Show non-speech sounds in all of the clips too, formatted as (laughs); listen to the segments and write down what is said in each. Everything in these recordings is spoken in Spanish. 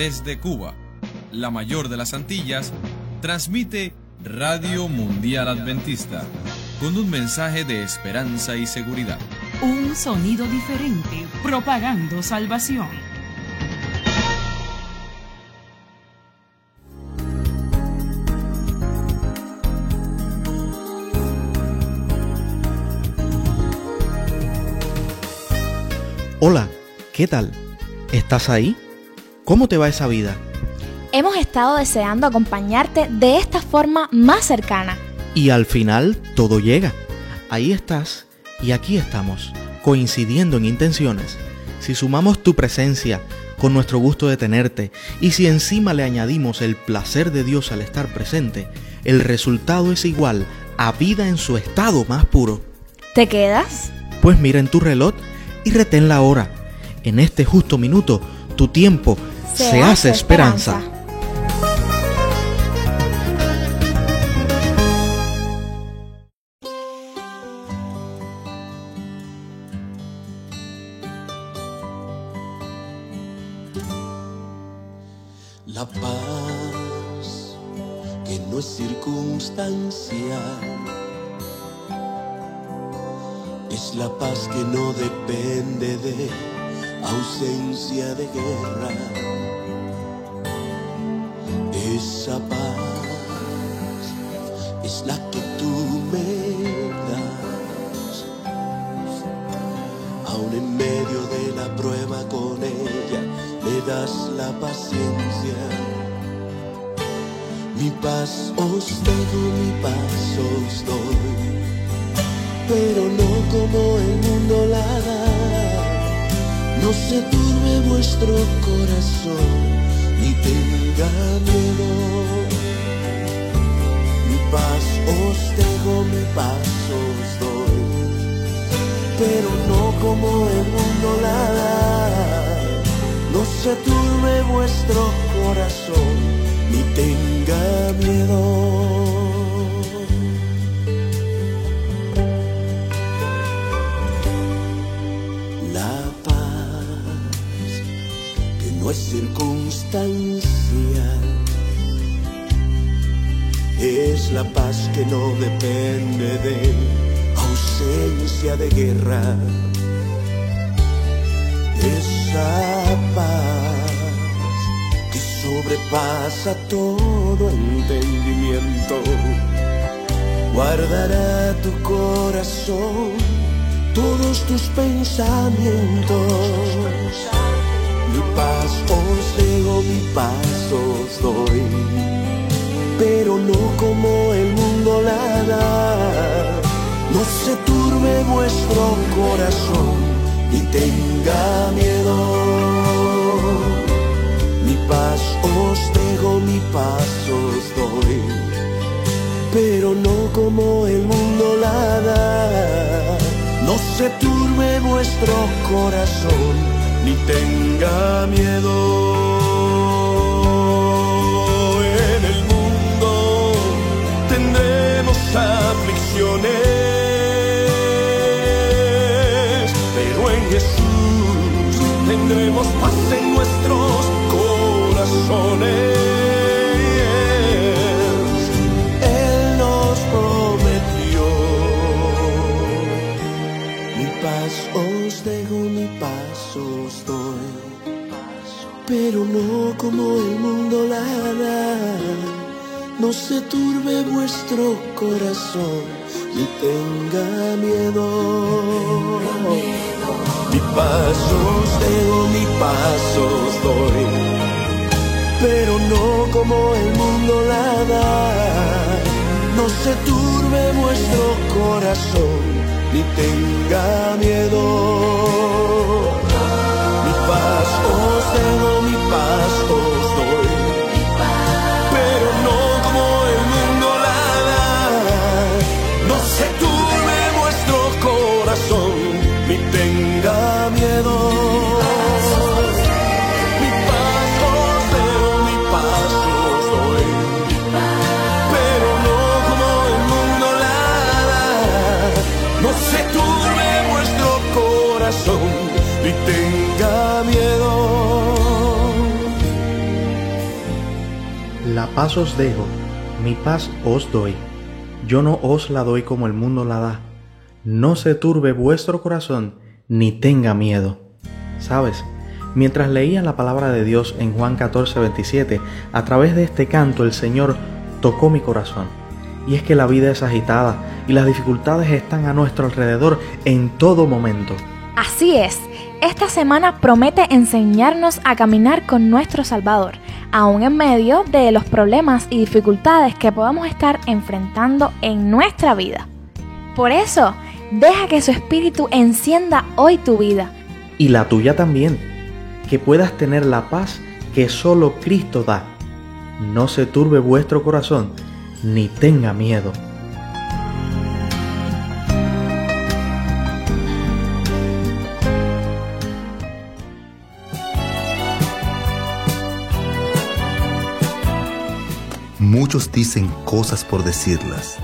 desde Cuba, la mayor de las Antillas, transmite Radio Mundial Adventista con un mensaje de esperanza y seguridad. Un sonido diferente, propagando salvación. Hola, ¿qué tal? ¿Estás ahí? ¿Cómo te va esa vida? Hemos estado deseando acompañarte de esta forma más cercana. Y al final todo llega. Ahí estás y aquí estamos, coincidiendo en intenciones. Si sumamos tu presencia con nuestro gusto de tenerte y si encima le añadimos el placer de Dios al estar presente, el resultado es igual a vida en su estado más puro. ¿Te quedas? Pues mira en tu reloj y retén la hora. En este justo minuto, tu tiempo se, hace, esperanza. La paz que no es circunstancial es la paz que no depende de ausencia de guerra. Esa paz es la que tú me das. Aún en medio de la prueba con ella me das la paciencia. Mi paz os dejo, mi paz os doy, pero no como el mundo la da. No se turbe vuestro corazón, ni tenga miedo. Mi paz os dejo, mi paz os doy, pero no como el mundo la da. No se turbe vuestro corazón, ni tenga miedo. No es circunstancial es la paz que no depende de ausencia de guerra. Esa paz que sobrepasa todo entendimiento, guardará tu corazón, todos tus pensamientos. Mi paz os dejo, mi paz os doy, pero no como el mundo la da. No se turbe vuestro corazón ni tenga miedo. Mi paz os dejo, mi paz os doy, pero no como el mundo la da. No se turbe vuestro corazón, ni tenga miedo. En el mundo tendremos aflicciones pero en Jesús tendremos paz en no como el mundo la da. No se turbe vuestro corazón, ni tenga miedo. Mi paz os dejo, mi paz os doy, pero no como el mundo la da. No se turbe vuestro corazón, ni tenga miedo. Mi paz os dejo, corazón tenga miedo. La paz os dejo, mi paz os doy. Yo no os la doy como el mundo la da. No se turbe vuestro corazón ni tenga miedo. ¿Sabes? Mientras leía la palabra de Dios en Juan 14, 27, a través de este canto el Señor tocó mi corazón. Y es que la vida es agitada y las dificultades están a nuestro alrededor en todo momento. Así es, esta semana promete enseñarnos a caminar con nuestro Salvador, aún en medio de los problemas y dificultades que podamos estar enfrentando en nuestra vida. Por eso, deja que su espíritu encienda hoy tu vida. Y la tuya también, que puedas tener la paz que solo Cristo da. No se turbe vuestro corazón, ni tenga miedo. Muchos dicen cosas por decirlas,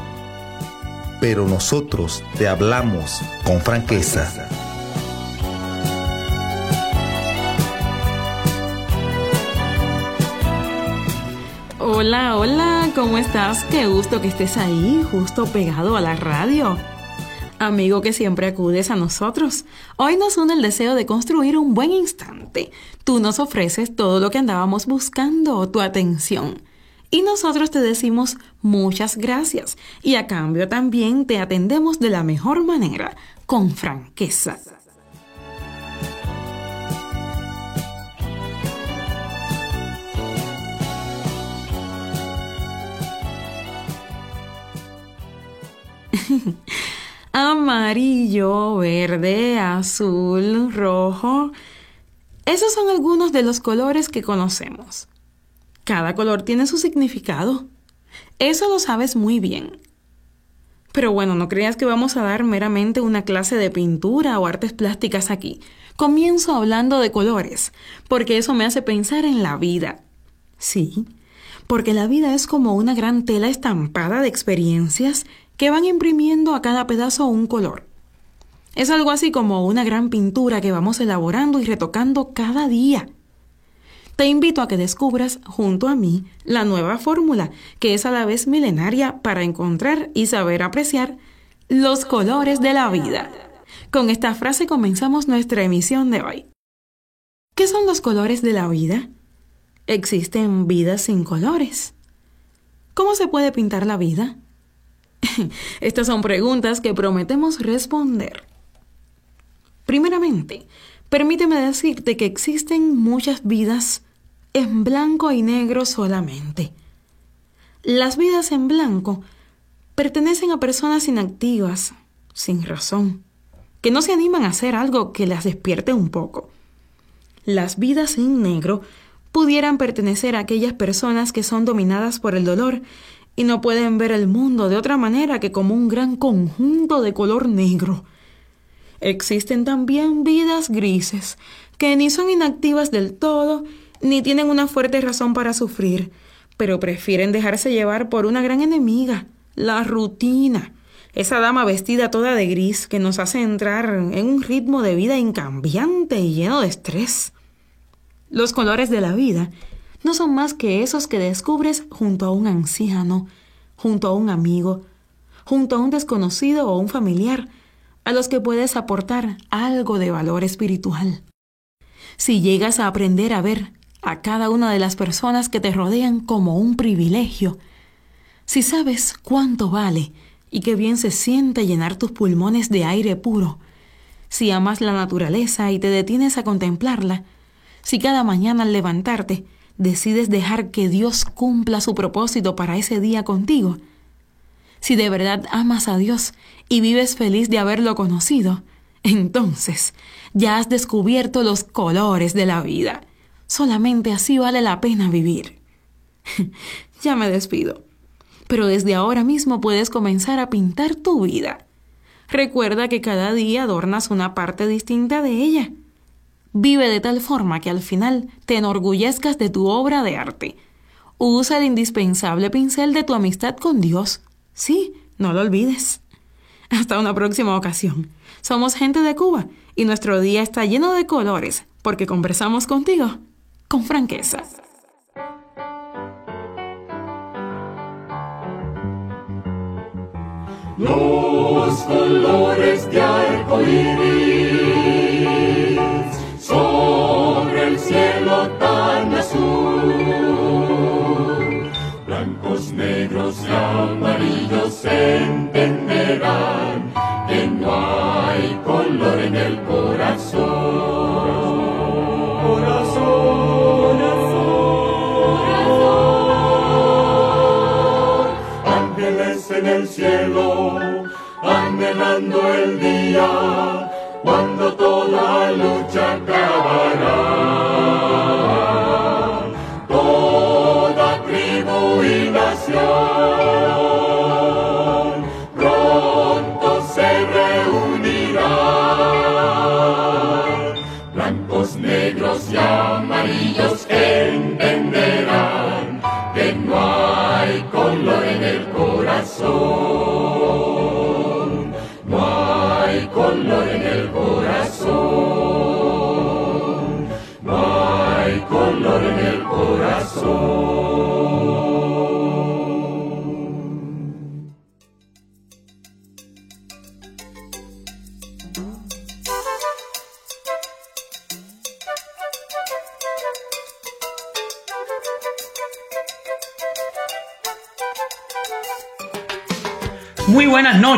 pero nosotros te hablamos con franqueza. Hola, hola, ¿cómo estás? Qué gusto que estés ahí, justo pegado a la radio. Amigo que siempre acudes a nosotros, hoy nos une el deseo de construir un buen instante. Tú nos ofreces todo lo que andábamos buscando, tu atención. Y nosotros te decimos muchas gracias y a cambio también te atendemos de la mejor manera, con franqueza. (laughs) Amarillo, verde, azul, rojo. Esos son algunos de los colores que conocemos. Cada color tiene su significado. Eso lo sabes muy bien. Pero bueno, no creas que vamos a dar meramente una clase de pintura o artes plásticas aquí. Comienzo hablando de colores, porque eso me hace pensar en la vida. Sí, porque la vida es como una gran tela estampada de experiencias que van imprimiendo a cada pedazo un color. Es algo así como una gran pintura que vamos elaborando y retocando cada día. Te invito a que descubras junto a mí la nueva fórmula, que es a la vez milenaria para encontrar y saber apreciar los colores de la vida. Con esta frase comenzamos nuestra emisión de hoy. ¿Qué son los colores de la vida? Existen vidas sin colores. ¿Cómo se puede pintar la vida? (laughs) Estas son preguntas que prometemos responder. Primeramente, permíteme decirte que existen muchas vidas en blanco y negro solamente. Las vidas en blanco pertenecen a personas inactivas, sin razón, que no se animan a hacer algo que las despierte un poco. Las vidas en negro pudieran pertenecer a aquellas personas que son dominadas por el dolor y no pueden ver el mundo de otra manera que como un gran conjunto de color negro. Existen también vidas grises, que ni son inactivas del todo, ni tienen una fuerte razón para sufrir, pero prefieren dejarse llevar por una gran enemiga, la rutina, esa dama vestida toda de gris que nos hace entrar en un ritmo de vida incambiante y lleno de estrés. Los colores de la vida no son más que esos que descubres junto a un anciano, junto a un amigo, junto a un desconocido o un familiar, a los que puedes aportar algo de valor espiritual. Si llegas a aprender a ver a cada una de las personas que te rodean como un privilegio. Si sabes cuánto vale y qué bien se siente llenar tus pulmones de aire puro, si amas la naturaleza y te detienes a contemplarla, si cada mañana al levantarte decides dejar que Dios cumpla su propósito para ese día contigo, si de verdad amas a Dios y vives feliz de haberlo conocido, entonces ya has descubierto los colores de la vida Solamente así vale la pena vivir. (laughs) ya me despido. Pero desde ahora mismo puedes comenzar a pintar tu vida. Recuerda que cada día adornas una parte distinta de ella. Vive de tal forma que al final te enorgullezcas de tu obra de arte. Usa el indispensable pincel de tu amistad con Dios. Sí, no lo olvides. Hasta una próxima ocasión. Somos gente de Cuba y nuestro día está lleno de colores porque conversamos contigo con franqueza. Los colores de arco iris sobre el cielo tan azul, blancos, negros y amarillos entenderán que no hay color en el cielo, anhelando el día cuando toda lucha acabará. Toda tribu y nación pronto se reunirá. Blancos, negros y amarillos entenderán que no hay color son. No hay color en el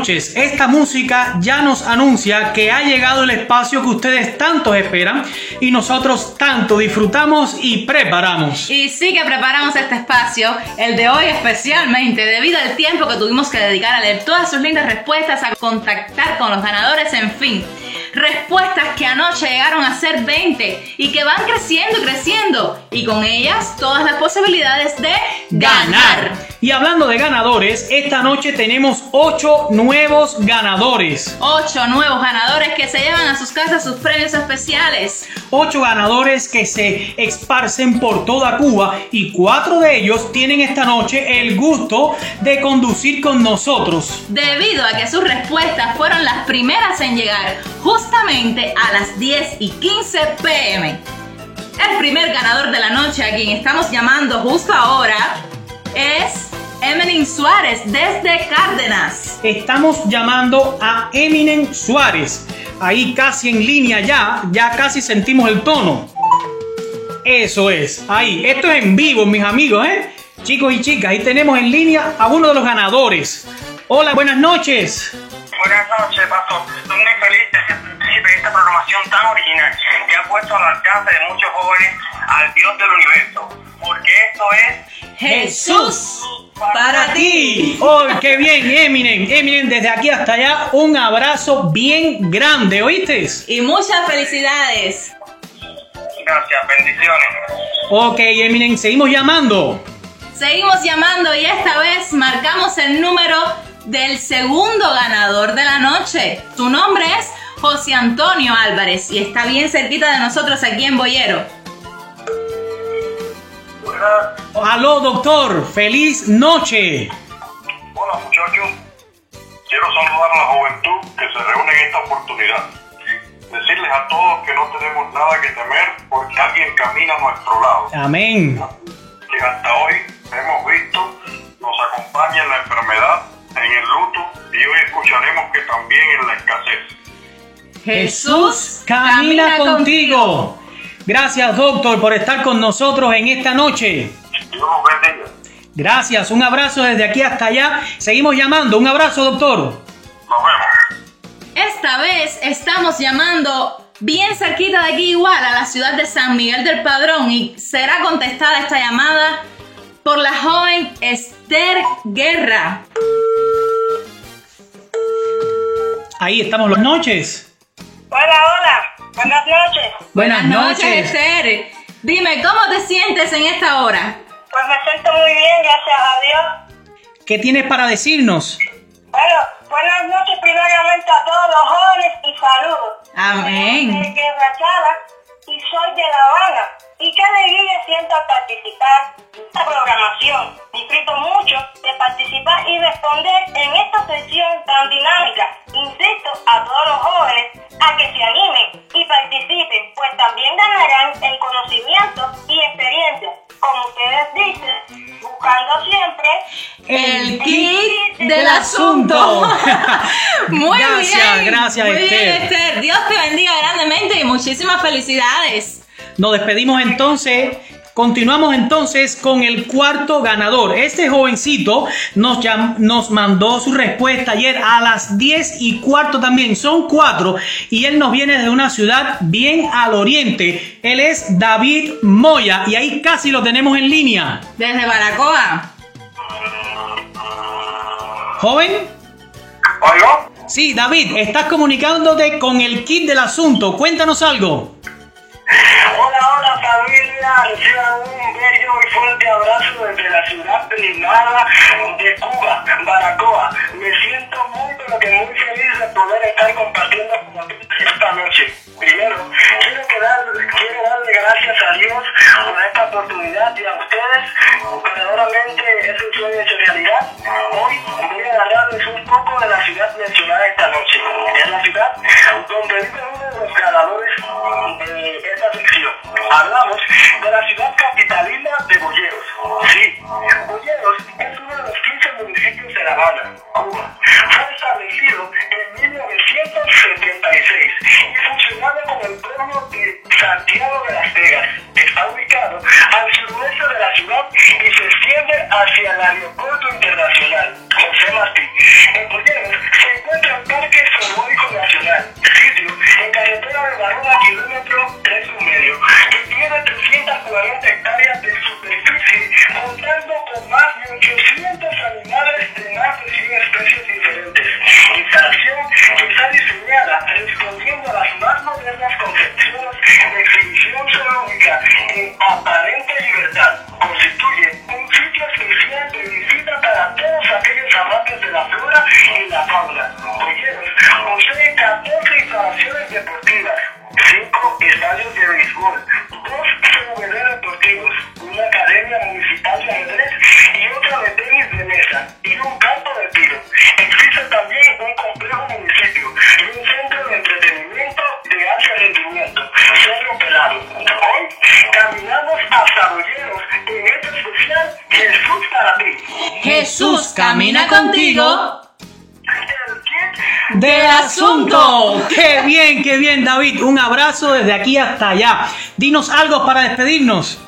noches. Esta música ya nos anuncia que ha llegado el espacio que ustedes tanto esperan y nosotros tanto disfrutamos y preparamos. Y sí que preparamos este espacio, el de hoy especialmente, debido al tiempo que tuvimos que dedicar a leer todas sus lindas respuestas, a contactar con los ganadores, en fin. Respuestas que anoche llegaron a ser 20 y que van creciendo y creciendo. Y con ellas todas las posibilidades de ganar. Y hablando de ganadores, esta noche tenemos 8 nuevos ganadores. 8 nuevos ganadores que se llevan a sus casas sus premios especiales. 8 ganadores que se esparcen por toda Cuba y 4 de ellos tienen esta noche el gusto de conducir con nosotros. Debido a que sus respuestas fueron las primeras en llegar justamente a las 10 y 15 pm. El primer ganador de la noche a quien estamos llamando justo ahora es Eminem Suárez desde Cárdenas. Estamos llamando a Eminem Suárez. Ahí casi en línea ya, ya casi sentimos el tono. Eso es, ahí. Esto es en vivo, mis amigos, ¿eh? Chicos y chicas, ahí tenemos en línea a uno de los ganadores. Hola, buenas noches. Buenas noches, Pastor. Estoy muy feliz de esta programación tan original que ha puesto al alcance de muchos jóvenes al Dios del universo. Porque esto es Jesús para ti. ¡Oh, qué bien, Eminem! Eminem, desde aquí hasta allá, un abrazo bien grande, ¿oíste? Y muchas felicidades. Gracias, bendiciones. Ok, Eminem, seguimos llamando. Seguimos llamando y esta vez marcamos el número del segundo ganador de la noche. Tu nombre es José Antonio Álvarez y está bien cerquita de nosotros aquí en Boyero. Aló, doctor. Feliz noche. Hola, muchachos. Quiero saludar a la juventud que se reúne en esta oportunidad. Decirles a todos que no tenemos nada que temer porque alguien camina a nuestro lado. Amén. Que hasta hoy hemos visto nos acompaña en la enfermedad, en el luto y hoy escucharemos que también en la escasez. Jesús Camina contigo. Gracias, doctor, por estar con nosotros en esta noche. Gracias, un abrazo desde aquí hasta allá. Seguimos llamando. Un abrazo, doctor. Nos vemos. Esta vez estamos llamando bien cerquita de aquí igual a la ciudad de San Miguel del Padrón y será contestada esta llamada por la joven Esther Guerra. Ahí estamos las noches. Hola, hola. Buenas noches. Buenas noches. Esther. Dime, ¿cómo te sientes en esta hora? Pues me siento muy bien, gracias a Dios. ¿Qué tienes para decirnos? Bueno, buenas noches primeramente a todos los jóvenes y saludos. Amén. Soy Guerra Chala y soy de La Habana. Y qué alegría siento al participar en esta programación. Disfruto mucho de participar y responder en esta sesión tan dinámica. Insisto a todos los jóvenes a que se animen y participen, pues también ganarán en conocimiento y experiencia. Como ustedes dicen, buscando siempre El kit del asunto. (laughs) Muy Gracias, bien. gracias, Muy bien, Esther. Esther. Dios te bendiga grandemente y muchísimas felicidades. Nos despedimos entonces. Continuamos entonces con el cuarto ganador. Este jovencito nos, llam- nos mandó su respuesta ayer a las 10 y cuarto también. Son cuatro y él nos viene de una ciudad bien al oriente. Él es David Moya y ahí casi lo tenemos en línea. Desde Baracoa. ¿Joven? ¿Oigo? Sí, David, estás comunicándote con el kit del asunto. Cuéntanos algo. Reciban un bello y fuerte abrazo desde la ciudad primada de Cuba, Baracoa. Me siento muy pero que muy feliz de poder estar compartiendo con esta noche. Primero, quiero, que dar- quiero darle gracias a Dios por esta oportunidad y a ustedes, del asunto. Qué bien, qué bien, David. Un abrazo desde aquí hasta allá. Dinos algo para despedirnos.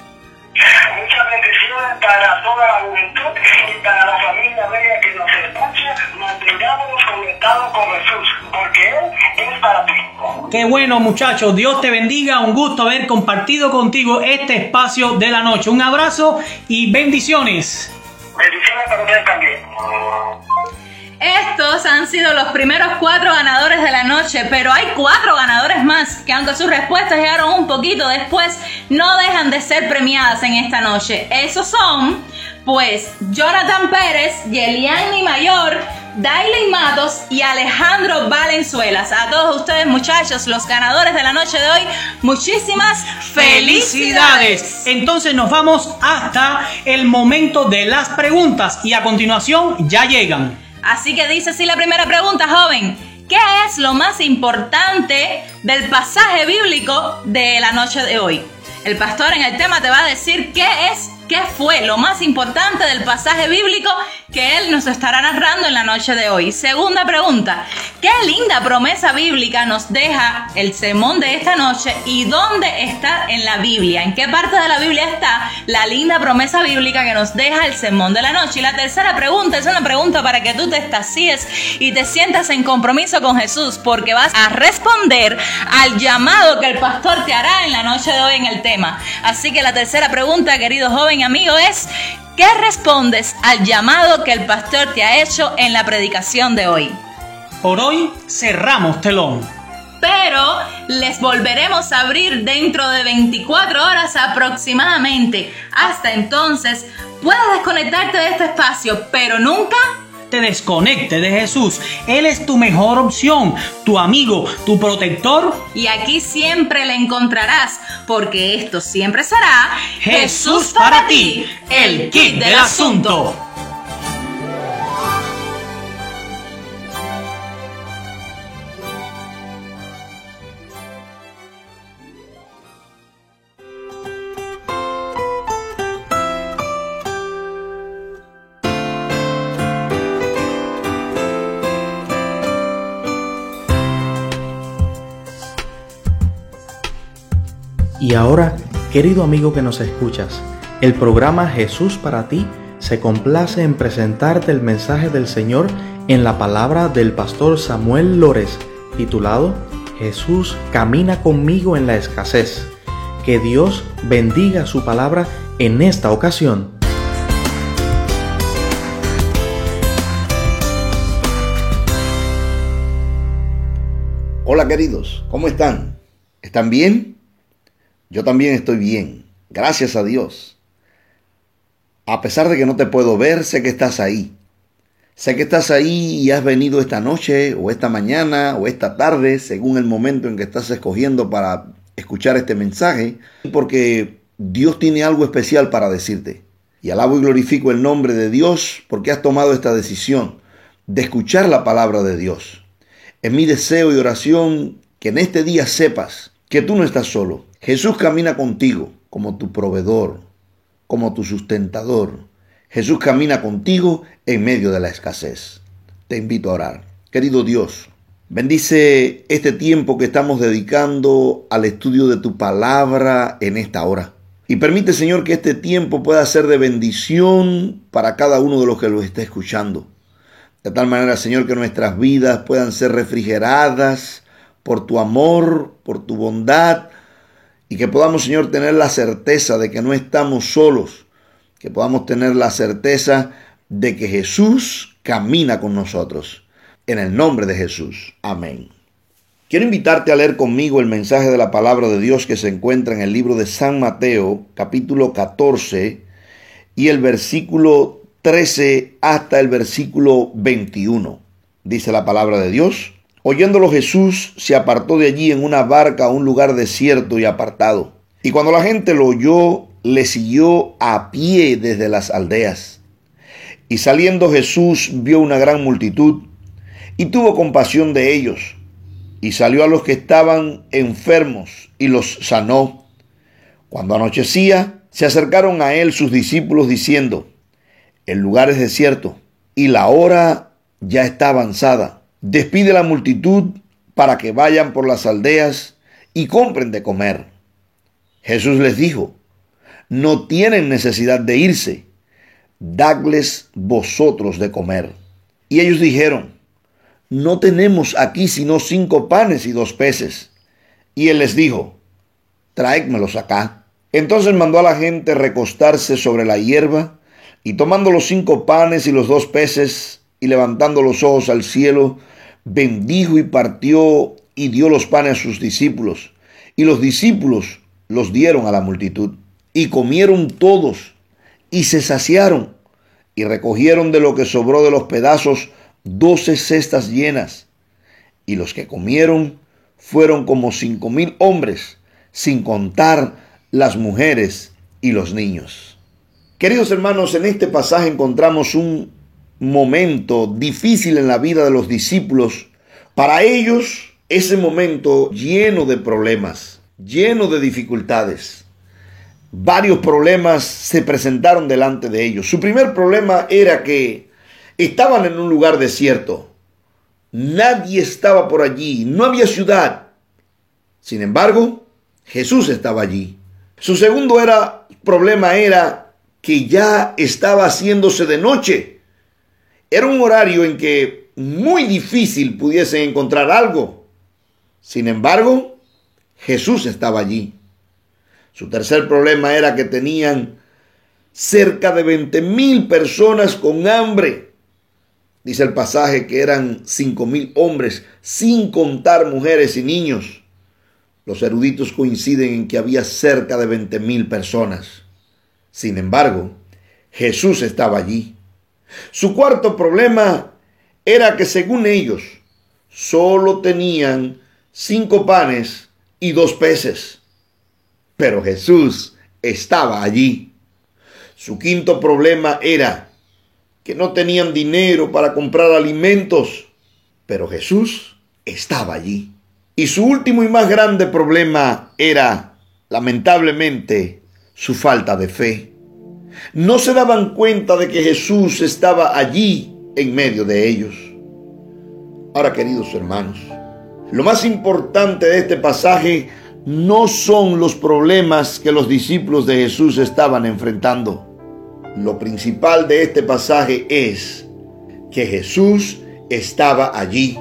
Muchas bendiciones para toda la juventud y para la familia bella que nos escucha. Mantengámonos conectados con Jesús, porque Él es para ti. Qué bueno, muchachos. Dios te bendiga. Un gusto haber compartido contigo este espacio de la noche. Un abrazo y bendiciones. Bendiciones para ustedes también. Estos han sido los primeros cuatro ganadores de la noche, pero hay cuatro ganadores más que aunque sus respuestas llegaron un poquito después, no dejan de ser premiadas en esta noche. Esos son, pues, Jonathan Pérez, Yeliani Mayor, Dailey Matos y Alejandro Valenzuelas. A todos ustedes, muchachos, los ganadores de la noche de hoy, muchísimas felicidades. Entonces nos vamos hasta el momento de las preguntas y a continuación ya llegan. Así que dice así la primera pregunta, joven. ¿Qué es lo más importante del pasaje bíblico de la noche de hoy? El pastor en el tema te va a decir qué es, qué fue lo más importante del pasaje bíblico que él nos estará narrando en la noche de hoy. Segunda pregunta, ¿qué linda promesa bíblica nos deja el sermón de esta noche y dónde está en la Biblia? ¿En qué parte de la Biblia está la linda promesa bíblica que nos deja el sermón de la noche? Y la tercera pregunta es una pregunta para que tú te estacies y te sientas en compromiso con Jesús porque vas a responder al llamado que el pastor te hará en la noche de hoy en el tema. Así que la tercera pregunta, querido joven amigo, es ¿qué respondes al llamado que el pastor te ha hecho en la predicación de hoy? Por hoy cerramos telón. pero les volveremos a abrir dentro de 24 horas aproximadamente. Hasta entonces, puedes desconectarte de este espacio, pero nunca te desconecte de Jesús. Él es tu mejor opción, tu amigo, tu protector. Y aquí siempre le encontrarás, porque esto siempre será Jesús para ti, el kit del asunto. Y ahora, querido amigo que nos escuchas, el programa Jesús para ti se complace en presentarte el mensaje del Señor en la palabra del pastor Samuel Lórez, titulado Jesús camina conmigo en la escasez. Que Dios bendiga su palabra en esta ocasión. Hola queridos, ¿cómo están? ¿Están bien? Yo también estoy bien, gracias a Dios. A pesar de que no te puedo ver, sé que estás ahí. Sé que estás ahí y has venido esta noche o esta mañana o esta tarde, según el momento en que estás escogiendo para escuchar este mensaje, porque Dios tiene algo especial para decirte. Y alabo y glorifico el nombre de Dios porque has tomado esta decisión de escuchar la palabra de Dios. Es mi deseo y oración que en este día sepas que tú no estás solo. Jesús camina contigo como tu proveedor, como tu sustentador. Jesús camina contigo en medio de la escasez. Te invito a orar. Querido Dios, bendice este tiempo que estamos dedicando al estudio de tu palabra en esta hora. Y permite, Señor, que este tiempo pueda ser de bendición para cada uno de los que lo esté escuchando. De tal manera, Señor, que nuestras vidas puedan ser refrigeradas por tu amor, por tu bondad, y que podamos, Señor, tener la certeza de que no estamos solos, que podamos tener la certeza de que Jesús camina con nosotros. En el nombre de Jesús. Amén. Quiero invitarte a leer conmigo el mensaje de la palabra de Dios que se encuentra en el libro de San Mateo, capítulo 14, y el versículo 13 hasta el versículo 21. Dice la palabra de Dios. Oyéndolo Jesús se apartó de allí en una barca a un lugar desierto y apartado. Y cuando la gente lo oyó, le siguió a pie desde las aldeas. Y saliendo Jesús vio una gran multitud y tuvo compasión de ellos. Y salió a los que estaban enfermos y los sanó. Cuando anochecía, se acercaron a él sus discípulos diciendo, el lugar es desierto y la hora ya está avanzada despide la multitud para que vayan por las aldeas y compren de comer. Jesús les dijo, no tienen necesidad de irse, dadles vosotros de comer. Y ellos dijeron, no tenemos aquí sino cinco panes y dos peces. Y él les dijo, tráedmelos acá. Entonces mandó a la gente recostarse sobre la hierba, y tomando los cinco panes y los dos peces, y levantando los ojos al cielo, bendijo y partió y dio los panes a sus discípulos. Y los discípulos los dieron a la multitud. Y comieron todos y se saciaron y recogieron de lo que sobró de los pedazos doce cestas llenas. Y los que comieron fueron como cinco mil hombres, sin contar las mujeres y los niños. Queridos hermanos, en este pasaje encontramos un momento difícil en la vida de los discípulos, para ellos ese momento lleno de problemas, lleno de dificultades. Varios problemas se presentaron delante de ellos. Su primer problema era que estaban en un lugar desierto. Nadie estaba por allí, no había ciudad. Sin embargo, Jesús estaba allí. Su segundo era, problema era que ya estaba haciéndose de noche era un horario en que muy difícil pudiesen encontrar algo. Sin embargo, Jesús estaba allí. Su tercer problema era que tenían cerca de 20 mil personas con hambre. Dice el pasaje que eran cinco mil hombres, sin contar mujeres y niños. Los eruditos coinciden en que había cerca de 20 mil personas. Sin embargo, Jesús estaba allí. Su cuarto problema era que según ellos solo tenían cinco panes y dos peces. Pero Jesús estaba allí. Su quinto problema era que no tenían dinero para comprar alimentos. Pero Jesús estaba allí. Y su último y más grande problema era, lamentablemente, su falta de fe no se daban cuenta de que Jesús estaba allí en medio de ellos. Ahora, queridos hermanos, lo más importante de este pasaje no son los problemas que los discípulos de Jesús estaban enfrentando. Lo principal de este pasaje es que Jesús estaba allí.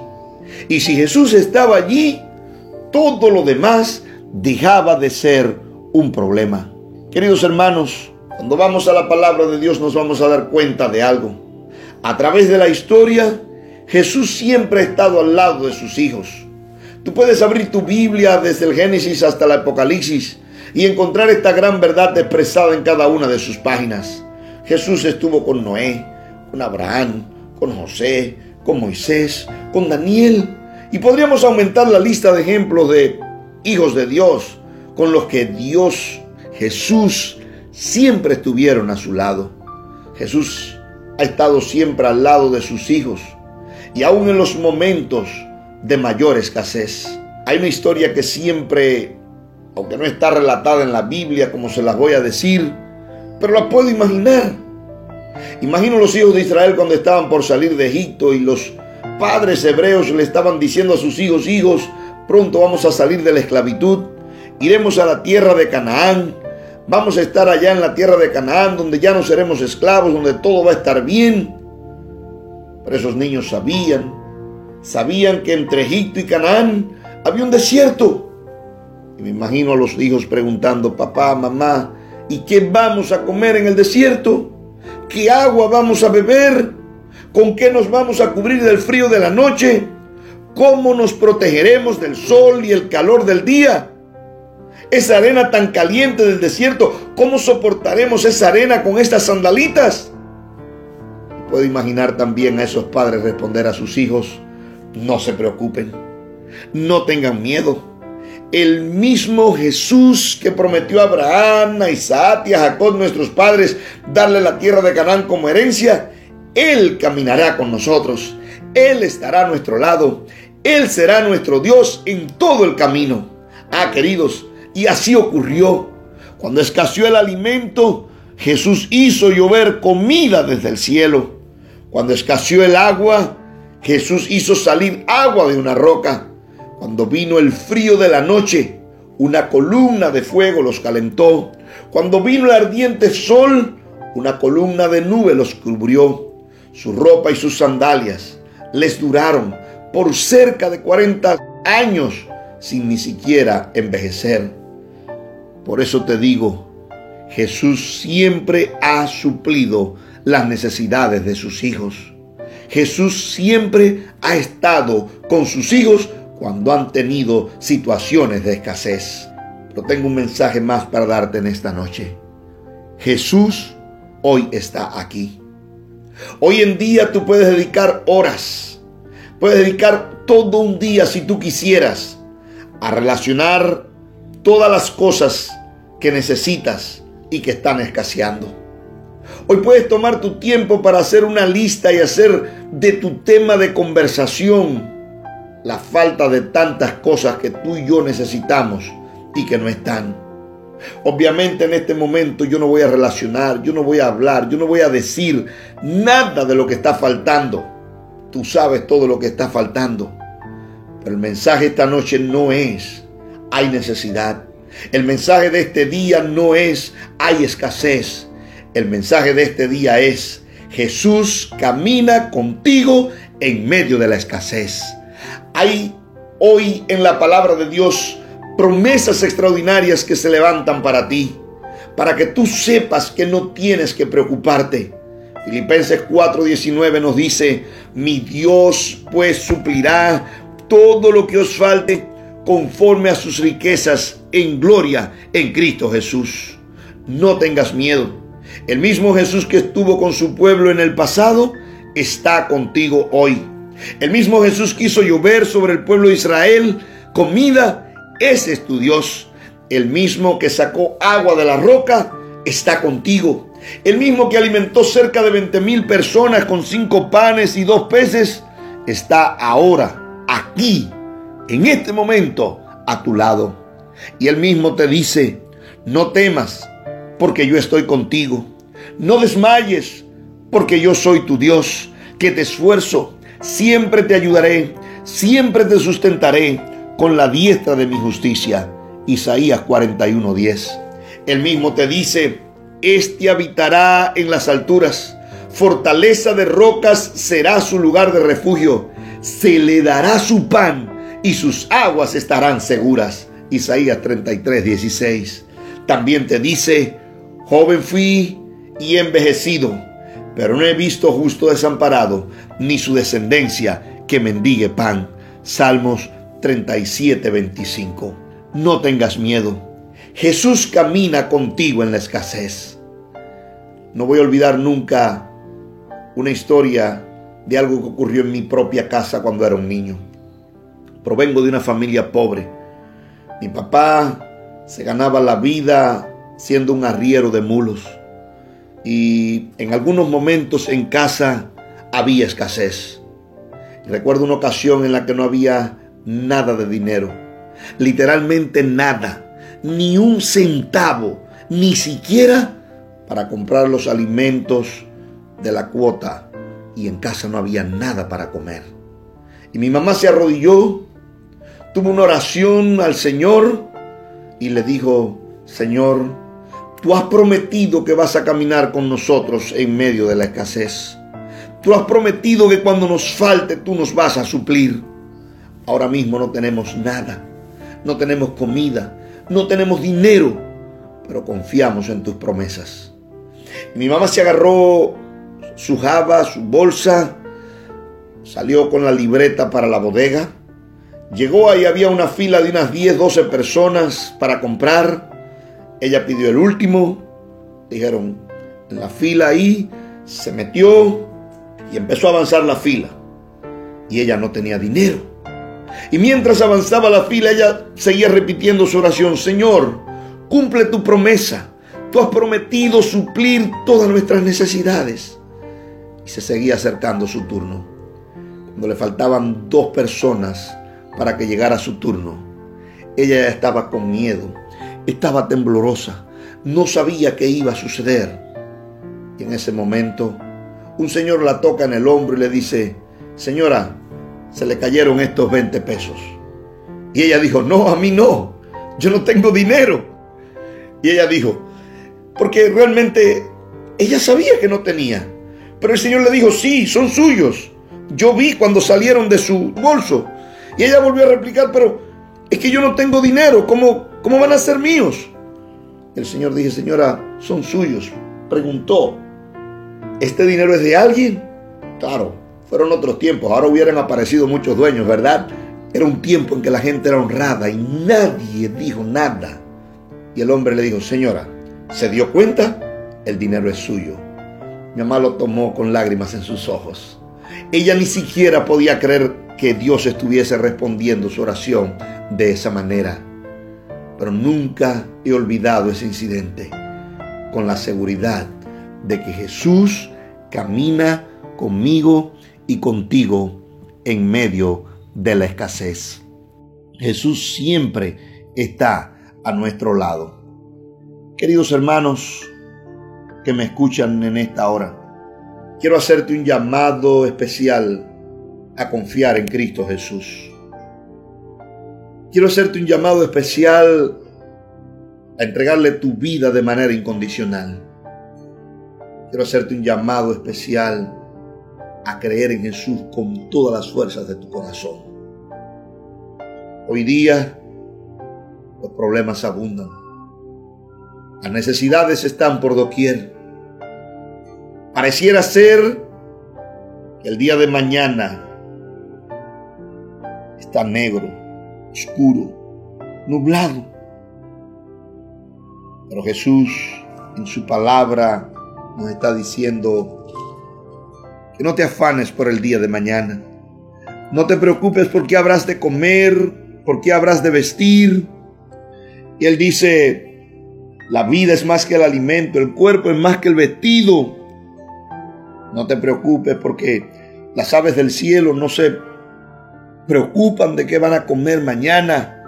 Y si Jesús estaba allí, todo lo demás dejaba de ser un problema. Queridos hermanos, cuando vamos a la palabra de Dios nos vamos a dar cuenta de algo. A través de la historia, Jesús siempre ha estado al lado de sus hijos. Tú puedes abrir tu Biblia desde el Génesis hasta el Apocalipsis y encontrar esta gran verdad expresada en cada una de sus páginas. Jesús estuvo con Noé, con Abraham, con José, con Moisés, con Daniel. Y podríamos aumentar la lista de ejemplos de hijos de Dios con los que Dios, Jesús, siempre estuvieron a su lado. Jesús ha estado siempre al lado de sus hijos y aún en los momentos de mayor escasez. Hay una historia que siempre, aunque no está relatada en la Biblia como se las voy a decir, pero la puedo imaginar. Imagino los hijos de Israel cuando estaban por salir de Egipto y los padres hebreos le estaban diciendo a sus hijos, hijos, pronto vamos a salir de la esclavitud, iremos a la tierra de Canaán, vamos a estar allá en la tierra de Canaán, donde ya no seremos esclavos, donde todo va a estar bien. Pero esos niños sabían, sabían que entre Egipto y Canaán había un desierto. Y me imagino a los hijos preguntando, papá, mamá, ¿y qué vamos a comer en el desierto? ¿Qué agua vamos a beber? ¿Con qué nos vamos a cubrir del frío de la noche? ¿Cómo nos protegeremos del sol y el calor del día? Esa arena tan caliente del desierto, ¿cómo soportaremos esa arena con estas sandalitas? Puedo imaginar también a esos padres responder a sus hijos, no se preocupen, no tengan miedo. El mismo Jesús que prometió a Abraham, a Isaac y a Jacob, nuestros padres, darle la tierra de Canaán como herencia, Él caminará con nosotros. Él estará a nuestro lado. Él será nuestro Dios en todo el camino. Ah, queridos, y así ocurrió. Cuando escaseó el alimento, Jesús hizo llover comida desde el cielo. Cuando escaseó el agua, Jesús hizo salir agua de una roca. Cuando vino el frío de la noche, una columna de fuego los calentó. Cuando vino el ardiente sol, una columna de nube los cubrió. Su ropa y sus sandalias les duraron por cerca de 40 años sin ni siquiera envejecer. Por eso te digo, Jesús siempre ha suplido las necesidades de sus hijos. Jesús siempre ha estado con sus hijos cuando han tenido situaciones de escasez. Pero tengo un mensaje más para darte en esta noche. Jesús hoy está aquí. Hoy en día tú puedes dedicar horas, puedes dedicar todo un día si tú quisieras a relacionar todas las cosas que necesitas y que están escaseando. Hoy puedes tomar tu tiempo para hacer una lista y hacer de tu tema de conversación la falta de tantas cosas que tú y yo necesitamos y que no están. Obviamente en este momento yo no voy a relacionar, yo no voy a hablar, yo no voy a decir nada de lo que está faltando. Tú sabes todo lo que está faltando. Pero el mensaje esta noche no es hay necesidad. El mensaje de este día no es hay escasez. El mensaje de este día es Jesús camina contigo en medio de la escasez. Hay hoy en la palabra de Dios promesas extraordinarias que se levantan para ti, para que tú sepas que no tienes que preocuparte. Filipenses 4:19 nos dice, mi Dios pues suplirá todo lo que os falte conforme a sus riquezas en gloria en Cristo Jesús. No tengas miedo. El mismo Jesús que estuvo con su pueblo en el pasado está contigo hoy. El mismo Jesús que hizo llover sobre el pueblo de Israel comida, ese es tu Dios. El mismo que sacó agua de la roca está contigo. El mismo que alimentó cerca de 20 mil personas con cinco panes y dos peces está ahora aquí, en este momento, a tu lado. Y él mismo te dice, no temas, porque yo estoy contigo. No desmayes, porque yo soy tu Dios, que te esfuerzo, siempre te ayudaré, siempre te sustentaré con la diestra de mi justicia. Isaías 41:10. El mismo te dice, este habitará en las alturas, fortaleza de rocas será su lugar de refugio, se le dará su pan y sus aguas estarán seguras. Isaías 33:16. También te dice, joven fui y envejecido, pero no he visto justo desamparado, ni su descendencia que mendigue pan. Salmos 37:25. No tengas miedo. Jesús camina contigo en la escasez. No voy a olvidar nunca una historia de algo que ocurrió en mi propia casa cuando era un niño. Provengo de una familia pobre. Mi papá se ganaba la vida siendo un arriero de mulos. Y en algunos momentos en casa había escasez. Recuerdo una ocasión en la que no había nada de dinero. Literalmente nada ni un centavo, ni siquiera para comprar los alimentos de la cuota. Y en casa no había nada para comer. Y mi mamá se arrodilló, tuvo una oración al Señor y le dijo, Señor, tú has prometido que vas a caminar con nosotros en medio de la escasez. Tú has prometido que cuando nos falte tú nos vas a suplir. Ahora mismo no tenemos nada, no tenemos comida, no tenemos dinero, pero confiamos en tus promesas. mi mamá se agarró su java, su bolsa, salió con la libreta para la bodega. Llegó ahí, había una fila de unas 10, 12 personas para comprar. Ella pidió el último. Dijeron, en la fila ahí, se metió y empezó a avanzar la fila. Y ella no tenía dinero. Y mientras avanzaba la fila, ella seguía repitiendo su oración, Señor, cumple tu promesa. Tú has prometido suplir todas nuestras necesidades. Y se seguía acercando su turno. Cuando le faltaban dos personas para que llegara su turno, ella ya estaba con miedo, estaba temblorosa, no sabía qué iba a suceder. Y en ese momento, un señor la toca en el hombro y le dice, Señora, se le cayeron estos 20 pesos. Y ella dijo, no, a mí no, yo no tengo dinero. Y ella dijo, porque realmente ella sabía que no tenía. Pero el Señor le dijo, sí, son suyos. Yo vi cuando salieron de su bolso. Y ella volvió a replicar, pero es que yo no tengo dinero, ¿cómo, cómo van a ser míos? El Señor dijo, señora, son suyos. Preguntó, ¿este dinero es de alguien? Claro, fueron otros tiempos, ahora hubieran aparecido muchos dueños, ¿verdad? Era un tiempo en que la gente era honrada y nadie dijo nada. Y el hombre le dijo, señora, ¿se dio cuenta? El dinero es suyo. Mi mamá lo tomó con lágrimas en sus ojos. Ella ni siquiera podía creer que Dios estuviese respondiendo su oración de esa manera. Pero nunca he olvidado ese incidente con la seguridad de que Jesús camina conmigo y contigo en medio de la escasez. Jesús siempre está a nuestro lado. Queridos hermanos que me escuchan en esta hora, quiero hacerte un llamado especial a confiar en Cristo Jesús. Quiero hacerte un llamado especial a entregarle tu vida de manera incondicional. Quiero hacerte un llamado especial a creer en Jesús con todas las fuerzas de tu corazón. Hoy día los problemas abundan. Las necesidades están por doquier. Pareciera ser que el día de mañana está negro, oscuro, nublado. Pero Jesús en su palabra nos está diciendo que no te afanes por el día de mañana. No te preocupes por qué habrás de comer, por qué habrás de vestir. Y él dice, la vida es más que el alimento, el cuerpo es más que el vestido. No te preocupes porque las aves del cielo no se preocupan de qué van a comer mañana.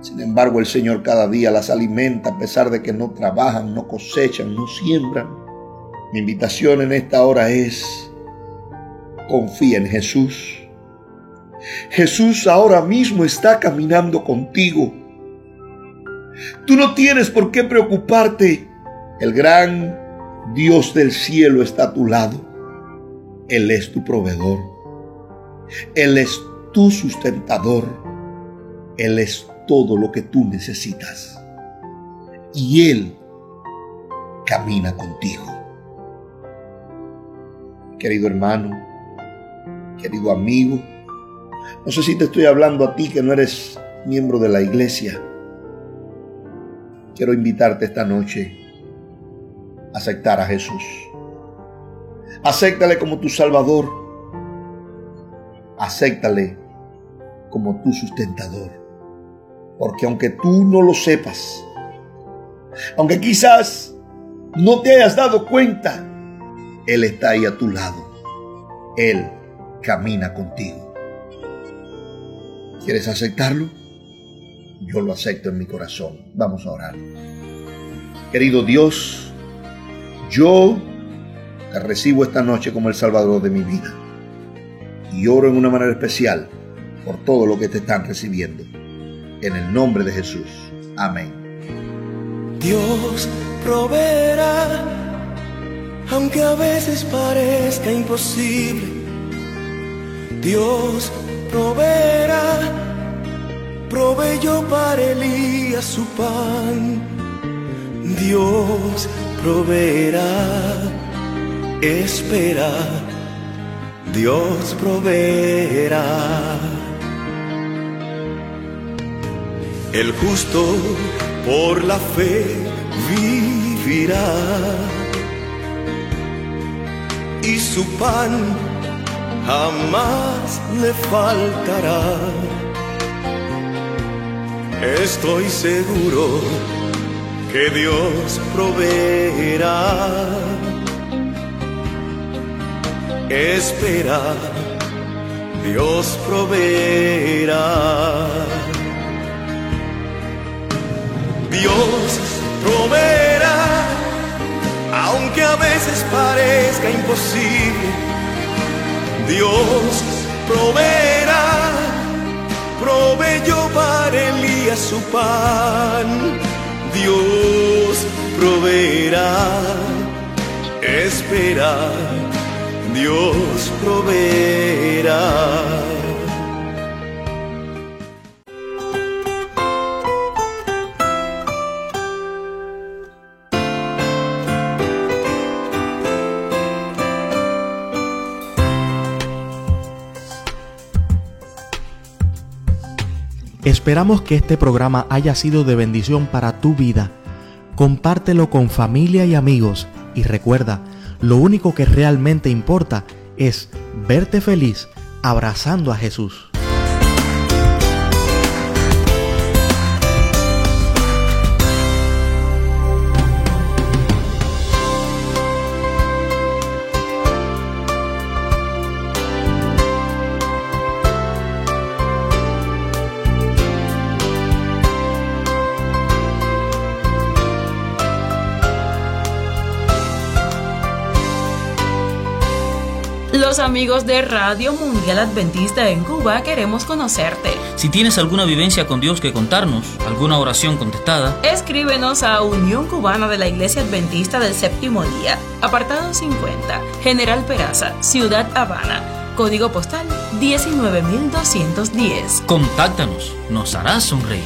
Sin embargo, el Señor cada día las alimenta a pesar de que no trabajan, no cosechan, no siembran. Mi invitación en esta hora es, confía en Jesús. Jesús ahora mismo está caminando contigo. Tú no tienes por qué preocuparte. El gran Dios del cielo está a tu lado. Él es tu proveedor. Él es tu sustentador. Él es todo lo que tú necesitas. Y Él camina contigo. Querido hermano, querido amigo, no sé si te estoy hablando a ti que no eres miembro de la iglesia. Quiero invitarte esta noche a aceptar a Jesús. Acéptale como tu Salvador. Acéptale como tu sustentador. Porque aunque tú no lo sepas, aunque quizás no te hayas dado cuenta, Él está ahí a tu lado. Él camina contigo. ¿Quieres aceptarlo? Yo lo acepto en mi corazón. Vamos a orar. Querido Dios, yo te recibo esta noche como el Salvador de mi vida. Y oro en una manera especial por todo lo que te están recibiendo. En el nombre de Jesús. Amén. Dios proveerá, aunque a veces parezca imposible. Dios proveerá, proveyó para Elías su pan. Dios proveerá, espera, Dios proveerá. El justo por la fe vivirá y su pan jamás le faltará. Estoy seguro que Dios proveerá. Espera, Dios proveerá. Dios proveerá, aunque a veces parezca imposible. Dios proveerá, proveyó para Elías su pan. Dios proveerá, espera, Dios proveerá. Esperamos que este programa haya sido de bendición para tu vida. Compártelo con familia y amigos y recuerda, lo único que realmente importa es verte feliz abrazando a Jesús. Amigos de Radio Mundial Adventista en Cuba queremos conocerte. Si tienes alguna vivencia con Dios que contarnos, alguna oración contestada, escríbenos a Unión Cubana de la Iglesia Adventista del Séptimo Día, apartado 50, General Peraza, Ciudad Habana, código postal 19210. Contáctanos, nos hará sonreír.